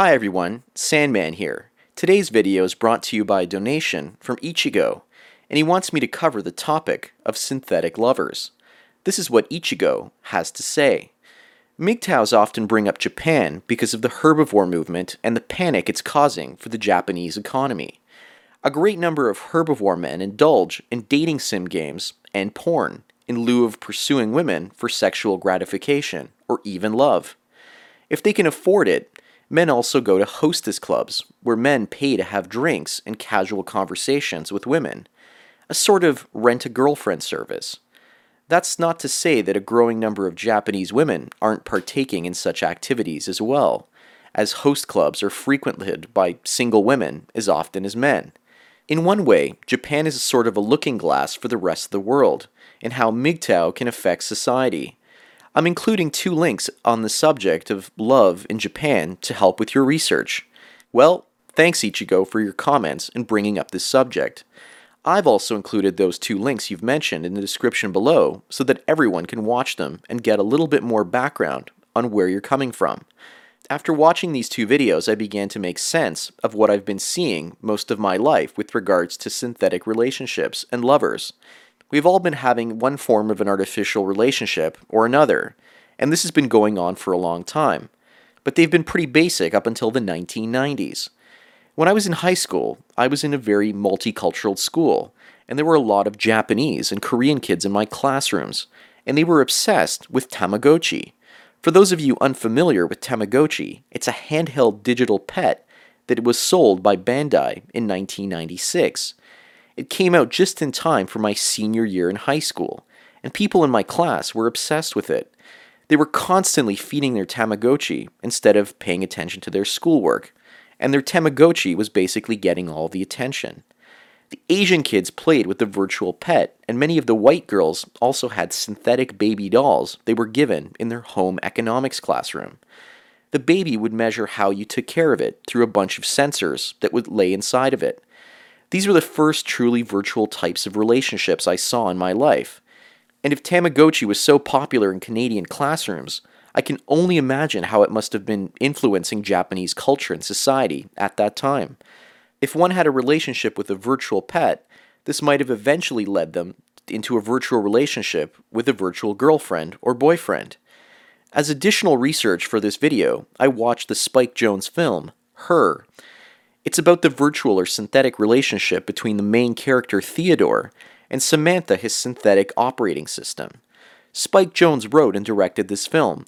Hi everyone, Sandman here. Today's video is brought to you by a donation from Ichigo, and he wants me to cover the topic of synthetic lovers. This is what Ichigo has to say. MGTOWs often bring up Japan because of the herbivore movement and the panic it's causing for the Japanese economy. A great number of herbivore men indulge in dating sim games and porn in lieu of pursuing women for sexual gratification or even love. If they can afford it, Men also go to hostess clubs, where men pay to have drinks and casual conversations with women, a sort of rent a girlfriend service. That's not to say that a growing number of Japanese women aren't partaking in such activities as well, as host clubs are frequented by single women as often as men. In one way, Japan is a sort of a looking glass for the rest of the world, in how MGTOW can affect society. I'm including two links on the subject of love in Japan to help with your research. Well, thanks Ichigo for your comments and bringing up this subject. I've also included those two links you've mentioned in the description below so that everyone can watch them and get a little bit more background on where you're coming from. After watching these two videos, I began to make sense of what I've been seeing most of my life with regards to synthetic relationships and lovers. We've all been having one form of an artificial relationship or another, and this has been going on for a long time. But they've been pretty basic up until the 1990s. When I was in high school, I was in a very multicultural school, and there were a lot of Japanese and Korean kids in my classrooms, and they were obsessed with Tamagotchi. For those of you unfamiliar with Tamagotchi, it's a handheld digital pet that was sold by Bandai in 1996. It came out just in time for my senior year in high school, and people in my class were obsessed with it. They were constantly feeding their Tamagotchi instead of paying attention to their schoolwork, and their Tamagotchi was basically getting all the attention. The Asian kids played with the virtual pet, and many of the white girls also had synthetic baby dolls they were given in their home economics classroom. The baby would measure how you took care of it through a bunch of sensors that would lay inside of it. These were the first truly virtual types of relationships I saw in my life. And if Tamagotchi was so popular in Canadian classrooms, I can only imagine how it must have been influencing Japanese culture and society at that time. If one had a relationship with a virtual pet, this might have eventually led them into a virtual relationship with a virtual girlfriend or boyfriend. As additional research for this video, I watched the Spike Jonze film, Her, it's about the virtual or synthetic relationship between the main character Theodore and Samantha, his synthetic operating system. Spike Jonze wrote and directed this film,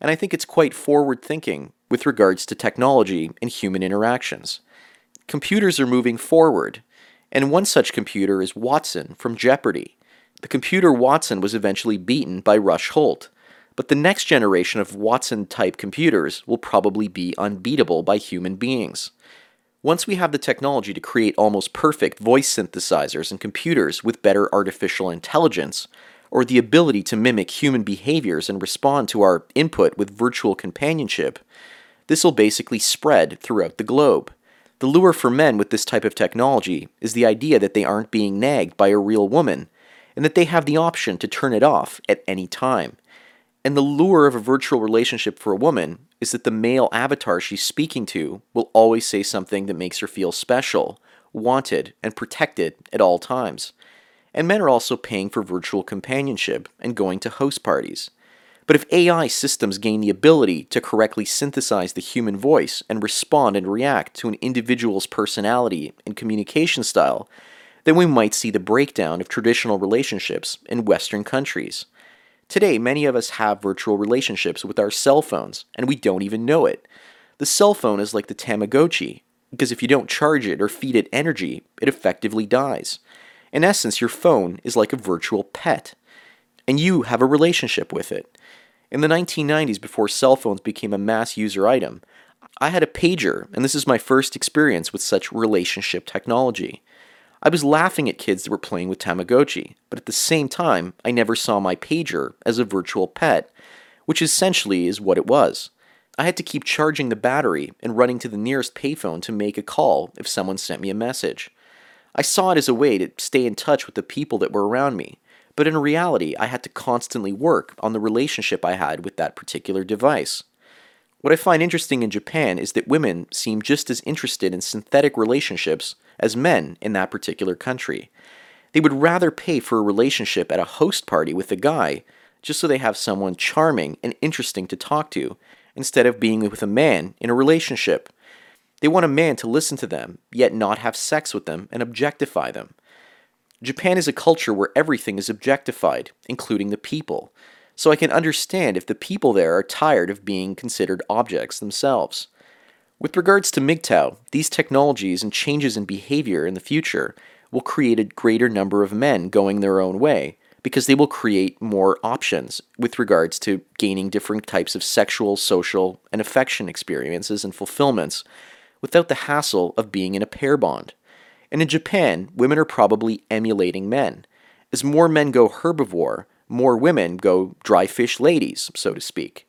and I think it's quite forward thinking with regards to technology and human interactions. Computers are moving forward, and one such computer is Watson from Jeopardy! The computer Watson was eventually beaten by Rush Holt, but the next generation of Watson type computers will probably be unbeatable by human beings. Once we have the technology to create almost perfect voice synthesizers and computers with better artificial intelligence, or the ability to mimic human behaviors and respond to our input with virtual companionship, this will basically spread throughout the globe. The lure for men with this type of technology is the idea that they aren't being nagged by a real woman, and that they have the option to turn it off at any time. And the lure of a virtual relationship for a woman is that the male avatar she's speaking to will always say something that makes her feel special, wanted, and protected at all times. And men are also paying for virtual companionship and going to host parties. But if AI systems gain the ability to correctly synthesize the human voice and respond and react to an individual's personality and communication style, then we might see the breakdown of traditional relationships in Western countries. Today, many of us have virtual relationships with our cell phones, and we don't even know it. The cell phone is like the Tamagotchi, because if you don't charge it or feed it energy, it effectively dies. In essence, your phone is like a virtual pet, and you have a relationship with it. In the 1990s, before cell phones became a mass user item, I had a pager, and this is my first experience with such relationship technology. I was laughing at kids that were playing with Tamagotchi, but at the same time, I never saw my pager as a virtual pet, which essentially is what it was. I had to keep charging the battery and running to the nearest payphone to make a call if someone sent me a message. I saw it as a way to stay in touch with the people that were around me, but in reality, I had to constantly work on the relationship I had with that particular device. What I find interesting in Japan is that women seem just as interested in synthetic relationships as men in that particular country. They would rather pay for a relationship at a host party with a guy just so they have someone charming and interesting to talk to instead of being with a man in a relationship. They want a man to listen to them, yet not have sex with them and objectify them. Japan is a culture where everything is objectified, including the people, so I can understand if the people there are tired of being considered objects themselves. With regards to MGTOW, these technologies and changes in behavior in the future will create a greater number of men going their own way because they will create more options with regards to gaining different types of sexual, social, and affection experiences and fulfillments without the hassle of being in a pair bond. And in Japan, women are probably emulating men. As more men go herbivore, more women go dry fish ladies, so to speak.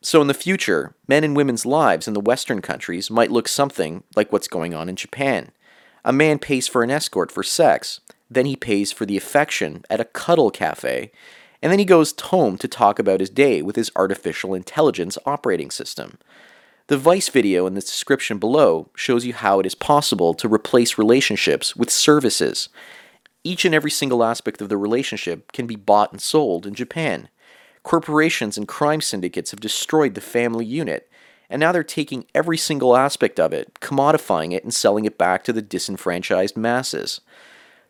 So in the future, men and women's lives in the Western countries might look something like what's going on in Japan. A man pays for an escort for sex, then he pays for the affection at a cuddle cafe, and then he goes home to talk about his day with his artificial intelligence operating system. The Vice video in the description below shows you how it is possible to replace relationships with services, each and every single aspect of the relationship can be bought and sold in Japan. Corporations and crime syndicates have destroyed the family unit, and now they're taking every single aspect of it, commodifying it, and selling it back to the disenfranchised masses.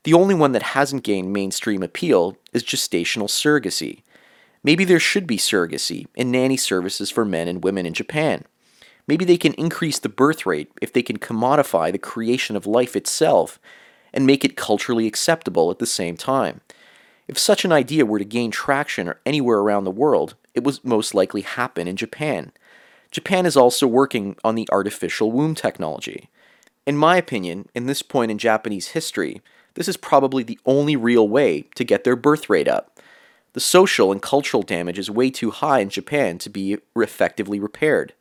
The only one that hasn't gained mainstream appeal is gestational surrogacy. Maybe there should be surrogacy and nanny services for men and women in Japan. Maybe they can increase the birth rate if they can commodify the creation of life itself and make it culturally acceptable at the same time. If such an idea were to gain traction anywhere around the world, it would most likely happen in Japan. Japan is also working on the artificial womb technology. In my opinion, in this point in Japanese history, this is probably the only real way to get their birth rate up. The social and cultural damage is way too high in Japan to be effectively repaired.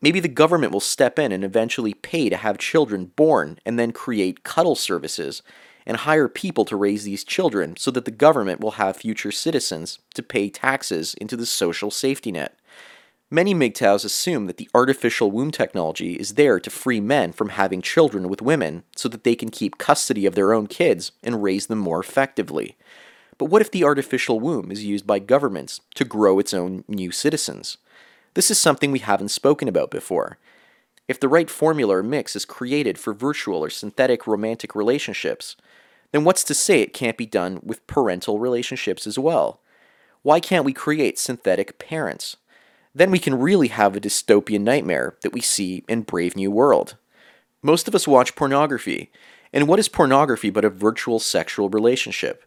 Maybe the government will step in and eventually pay to have children born and then create cuddle services and hire people to raise these children so that the government will have future citizens to pay taxes into the social safety net. Many MGTOWs assume that the artificial womb technology is there to free men from having children with women so that they can keep custody of their own kids and raise them more effectively. But what if the artificial womb is used by governments to grow its own new citizens? This is something we haven't spoken about before. If the right formula or mix is created for virtual or synthetic romantic relationships, then what's to say it can't be done with parental relationships as well? Why can't we create synthetic parents? Then we can really have a dystopian nightmare that we see in Brave New World. Most of us watch pornography, and what is pornography but a virtual sexual relationship?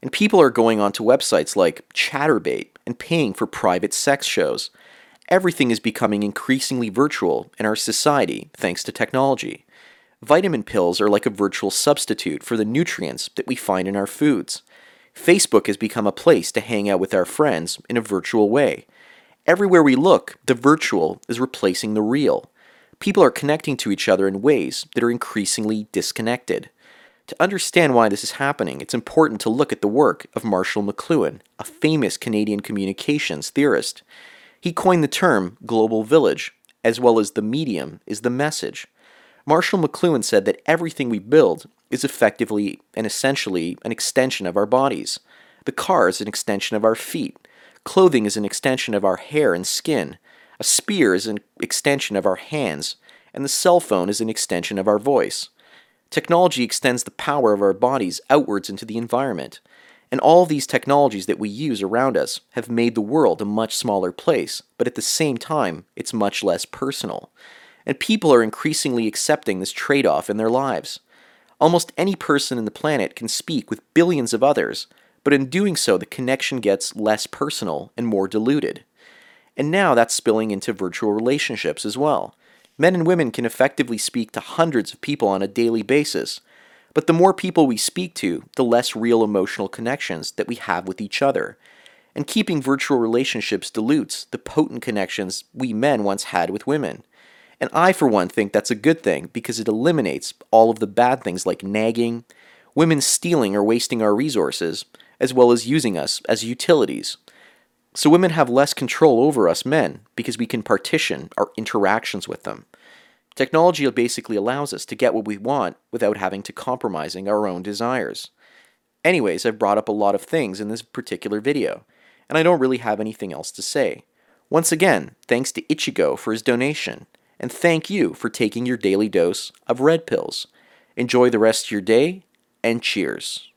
And people are going onto websites like Chaturbate and paying for private sex shows Everything is becoming increasingly virtual in our society thanks to technology. Vitamin pills are like a virtual substitute for the nutrients that we find in our foods. Facebook has become a place to hang out with our friends in a virtual way. Everywhere we look, the virtual is replacing the real. People are connecting to each other in ways that are increasingly disconnected. To understand why this is happening, it's important to look at the work of Marshall McLuhan, a famous Canadian communications theorist. He coined the term global village, as well as the medium is the message. Marshall McLuhan said that everything we build is effectively and essentially an extension of our bodies. The car is an extension of our feet. Clothing is an extension of our hair and skin. A spear is an extension of our hands. And the cell phone is an extension of our voice. Technology extends the power of our bodies outwards into the environment. And all these technologies that we use around us have made the world a much smaller place, but at the same time, it's much less personal. And people are increasingly accepting this trade off in their lives. Almost any person in the planet can speak with billions of others, but in doing so, the connection gets less personal and more diluted. And now that's spilling into virtual relationships as well. Men and women can effectively speak to hundreds of people on a daily basis, but the more people we speak to, the less real emotional connections that we have with each other. And keeping virtual relationships dilutes the potent connections we men once had with women. And I, for one, think that's a good thing because it eliminates all of the bad things like nagging, women stealing or wasting our resources, as well as using us as utilities. So women have less control over us men because we can partition our interactions with them. Technology basically allows us to get what we want without having to compromising our own desires. Anyways, I've brought up a lot of things in this particular video, and I don't really have anything else to say. Once again, thanks to Ichigo for his donation, and thank you for taking your daily dose of red pills. Enjoy the rest of your day, and cheers.